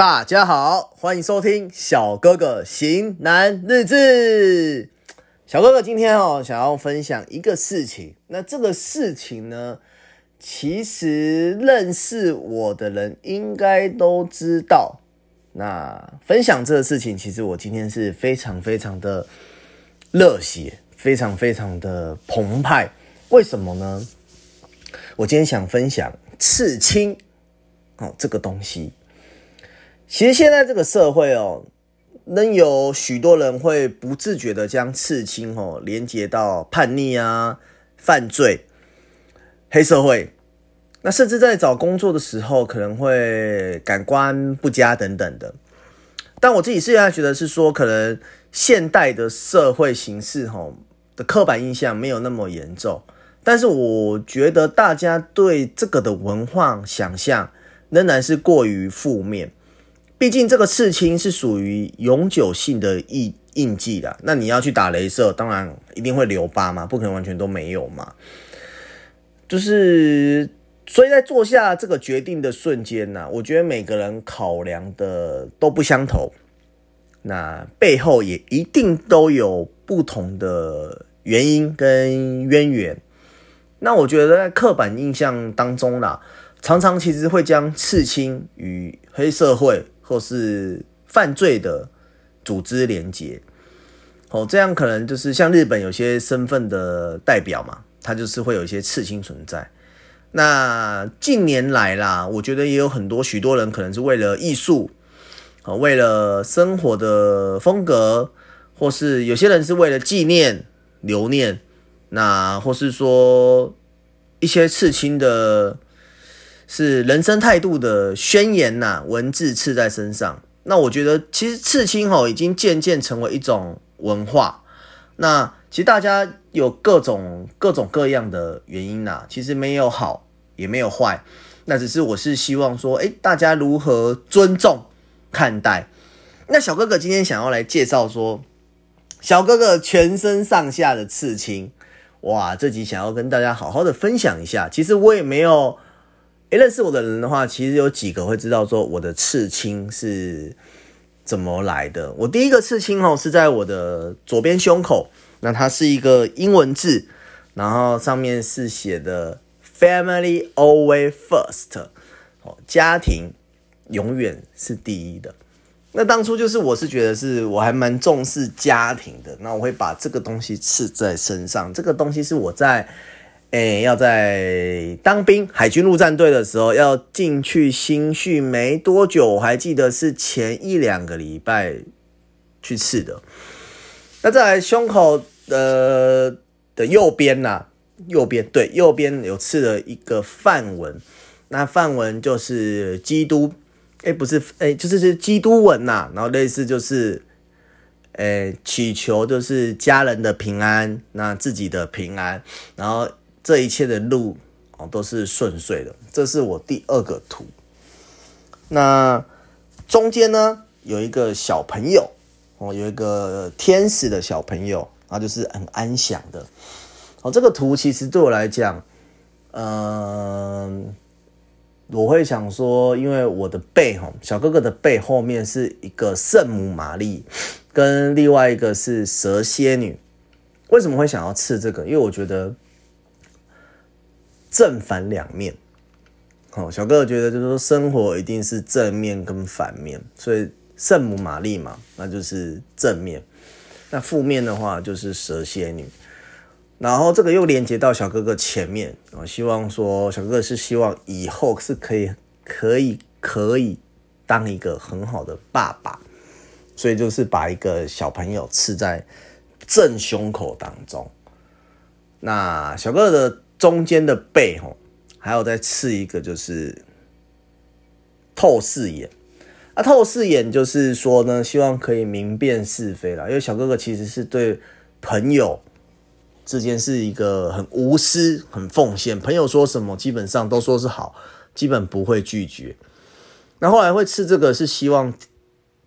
大家好，欢迎收听小哥哥型男日志。小哥哥今天哦，想要分享一个事情。那这个事情呢，其实认识我的人应该都知道。那分享这个事情，其实我今天是非常非常的热血，非常非常的澎湃。为什么呢？我今天想分享刺青哦，这个东西。其实现在这个社会哦，仍有许多人会不自觉的将刺青哦连接到叛逆啊、犯罪、黑社会，那甚至在找工作的时候可能会感官不佳等等的。但我自己现在觉得是说，可能现代的社会形式哦的刻板印象没有那么严重，但是我觉得大家对这个的文化想象仍然是过于负面。毕竟这个刺青是属于永久性的印印记的，那你要去打镭射，当然一定会留疤嘛，不可能完全都没有嘛。就是，所以在做下这个决定的瞬间呢，我觉得每个人考量的都不相同，那背后也一定都有不同的原因跟渊源。那我觉得在刻板印象当中啦，常常其实会将刺青与黑社会。或是犯罪的组织连接，哦，这样可能就是像日本有些身份的代表嘛，他就是会有一些刺青存在。那近年来啦，我觉得也有很多许多人可能是为了艺术，啊，为了生活的风格，或是有些人是为了纪念留念，那或是说一些刺青的。是人生态度的宣言呐，文字刺在身上。那我觉得，其实刺青吼已经渐渐成为一种文化。那其实大家有各种各种各样的原因呐，其实没有好也没有坏。那只是我是希望说，哎，大家如何尊重看待。那小哥哥今天想要来介绍说，小哥哥全身上下的刺青，哇，这集想要跟大家好好的分享一下。其实我也没有。诶，认识我的人的话，其实有几个会知道说我的刺青是怎么来的。我第一个刺青哦，是在我的左边胸口，那它是一个英文字，然后上面是写的 “Family always first”，哦，家庭永远是第一的。那当初就是我是觉得是我还蛮重视家庭的，那我会把这个东西刺在身上。这个东西是我在。哎，要在当兵海军陆战队的时候，要进去新训没多久，我还记得是前一两个礼拜去刺的。那在胸口的的右边呐，右边对，右边有刺了一个范文，那范文就是基督，哎，不是，哎，就是是基督文呐，然后类似就是，哎，祈求就是家人的平安，那自己的平安，然后。这一切的路哦都是顺遂的，这是我第二个图。那中间呢有一个小朋友哦，有一个天使的小朋友，然后就是很安详的。哦，这个图其实对我来讲，嗯，我会想说，因为我的背哈，小哥哥的背后面是一个圣母玛丽，跟另外一个是蛇蝎女。为什么会想要刺这个？因为我觉得。正反两面，好，小哥哥觉得就是说生活一定是正面跟反面，所以圣母玛丽嘛，那就是正面，那负面的话就是蛇蝎女，然后这个又连接到小哥哥前面，我希望说小哥哥是希望以后是可以可以可以当一个很好的爸爸，所以就是把一个小朋友刺在正胸口当中，那小哥哥的。中间的背吼，还有再刺一个，就是透视眼。啊，透视眼就是说呢，希望可以明辨是非啦。因为小哥哥其实是对朋友之间是一个很无私、很奉献。朋友说什么，基本上都说是好，基本不会拒绝。那后来会刺这个，是希望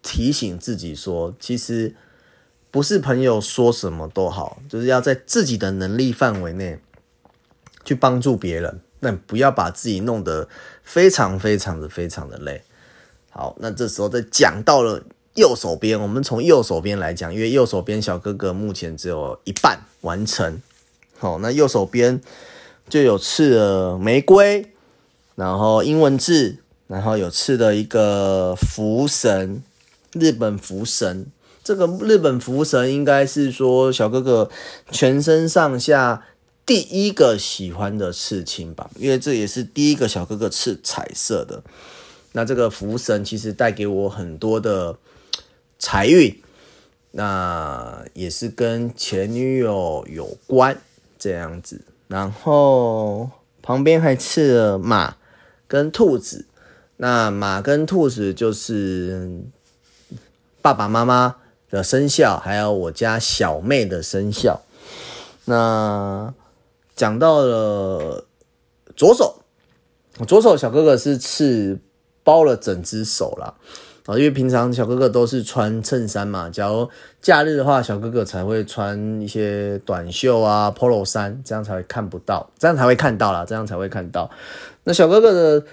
提醒自己说，其实不是朋友说什么都好，就是要在自己的能力范围内。去帮助别人，那不要把自己弄得非常非常的非常的累。好，那这时候再讲到了右手边，我们从右手边来讲，因为右手边小哥哥目前只有一半完成。好，那右手边就有刺了玫瑰，然后英文字，然后有刺的一个福神，日本福神。这个日本福神应该是说小哥哥全身上下第一个喜欢的刺青吧，因为这也是第一个小哥哥刺彩色的。那这个福神其实带给我很多的财运，那也是跟前女友有关这样子。然后旁边还刺了马跟兔子，那马跟兔子就是爸爸妈妈。的生肖，还有我家小妹的生肖。那讲到了左手，左手小哥哥是刺包了整只手了啊，因为平常小哥哥都是穿衬衫嘛，假如假日的话，小哥哥才会穿一些短袖啊、polo 衫，这样才会看不到，这样才会看到啦，这样才会看到。那小哥哥的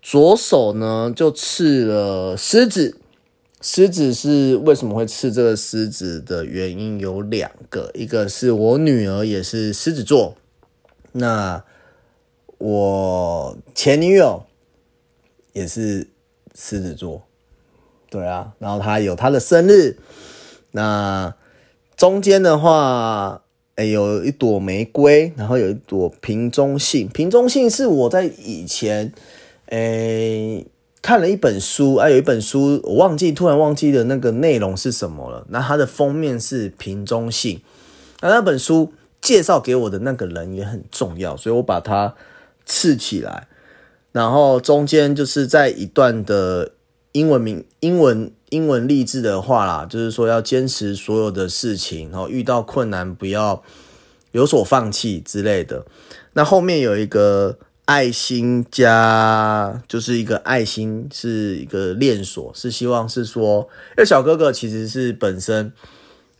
左手呢，就刺了狮子。狮子是为什么会刺这个狮子的原因有两个，一个是我女儿也是狮子座，那我前女友也是狮子座，对啊，然后她有她的生日，那中间的话，哎，有一朵玫瑰，然后有一朵瓶中信，瓶中信是我在以前，哎。看了一本书，啊，有一本书我忘记，突然忘记了那个内容是什么了。那它的封面是瓶中信，那那本书介绍给我的那个人也很重要，所以我把它刺起来。然后中间就是在一段的英文名、英文英文励志的话啦，就是说要坚持所有的事情，然后遇到困难不要有所放弃之类的。那后面有一个。爱心加就是一个爱心，是一个链锁，是希望是说，因为小哥哥其实是本身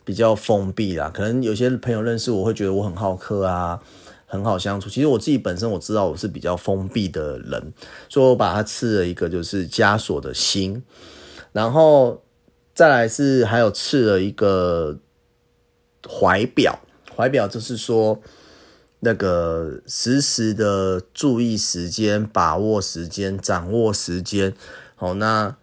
比较封闭啦，可能有些朋友认识我会觉得我很好客啊，很好相处。其实我自己本身我知道我是比较封闭的人，所以我把它刺了一个就是枷锁的心，然后再来是还有刺了一个怀表，怀表就是说。那个时时的注意时间，把握时间，掌握时间。好，那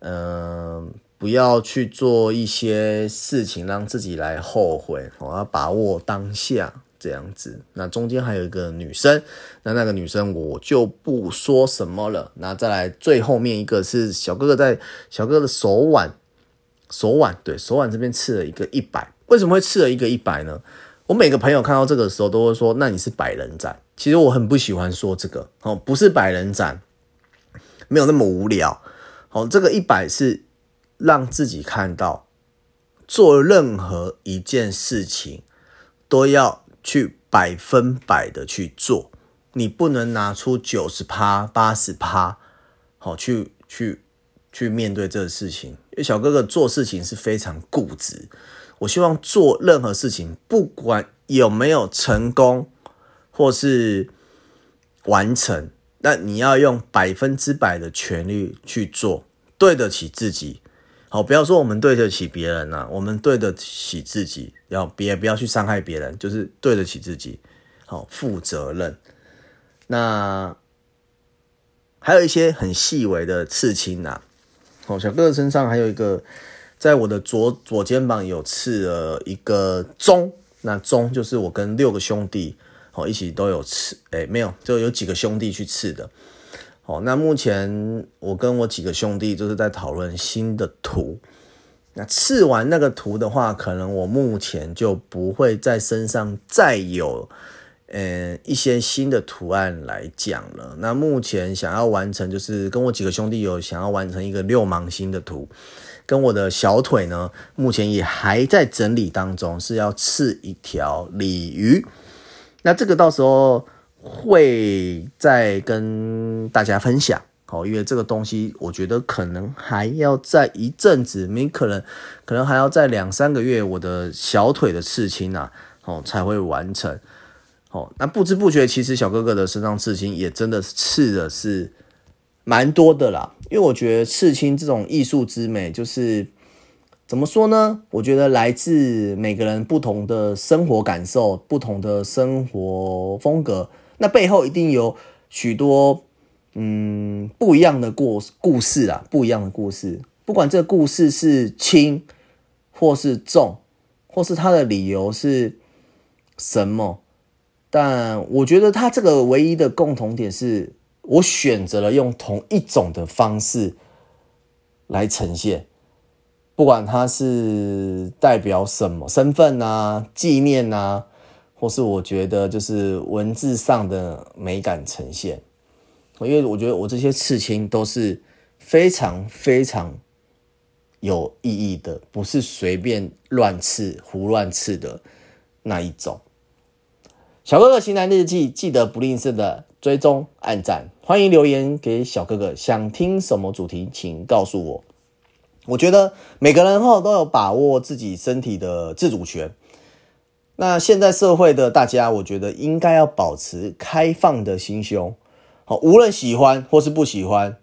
嗯，不要去做一些事情让自己来后悔。我要把握当下，这样子。那中间还有一个女生，那那个女生我就不说什么了。那再来最后面一个是小哥哥在小哥哥的手腕，手腕对手腕这边刺了一个一百。为什么会刺了一个一百呢？我每个朋友看到这个时候都会说：“那你是百人斩。”其实我很不喜欢说这个哦，不是百人斩，没有那么无聊。好，这个一百是让自己看到，做任何一件事情都要去百分百的去做，你不能拿出九十趴、八十趴，好去去去面对这个事情。因为小哥哥做事情是非常固执。我希望做任何事情，不管有没有成功或是完成，那你要用百分之百的全力去做，对得起自己。好，不要说我们对得起别人呐，我们对得起自己，要别不要去伤害别人，就是对得起自己。好，负责任。那还有一些很细微的刺青呐。好，小哥哥身上还有一个。在我的左左肩膀有刺了一个钟，那钟就是我跟六个兄弟哦一起都有刺，哎没有，就有几个兄弟去刺的。哦，那目前我跟我几个兄弟就是在讨论新的图。那刺完那个图的话，可能我目前就不会在身上再有嗯一些新的图案来讲了。那目前想要完成，就是跟我几个兄弟有想要完成一个六芒星的图。跟我的小腿呢，目前也还在整理当中，是要刺一条鲤鱼。那这个到时候会再跟大家分享，哦，因为这个东西我觉得可能还要在一阵子，你可能可能还要在两三个月，我的小腿的刺青啊，哦才会完成。哦，那不知不觉，其实小哥哥的身上刺青也真的是刺的是蛮多的啦。因为我觉得刺青这种艺术之美，就是怎么说呢？我觉得来自每个人不同的生活感受、不同的生活风格，那背后一定有许多嗯不一样的故故事啊，不一样的故事。不管这个故事是轻或是重，或是他的理由是什么，但我觉得他这个唯一的共同点是。我选择了用同一种的方式来呈现，不管它是代表什么身份啊、纪念啊，或是我觉得就是文字上的美感呈现。因为我觉得我这些刺青都是非常非常有意义的，不是随便乱刺、胡乱刺的那一种。小哥哥型男日记，记得不吝啬的。追踪、按赞，欢迎留言给小哥哥。想听什么主题，请告诉我。我觉得每个人哈都有把握自己身体的自主权。那现在社会的大家，我觉得应该要保持开放的心胸。好，无论喜欢或是不喜欢，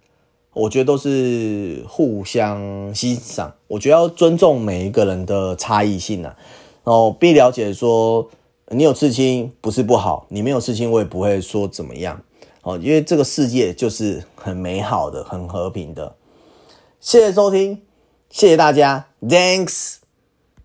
我觉得都是互相欣赏。我觉得要尊重每一个人的差异性啊，然后并了解说。你有刺青不是不好，你没有刺青我也不会说怎么样哦，因为这个世界就是很美好的、很和平的。谢谢收听，谢谢大家，Thanks。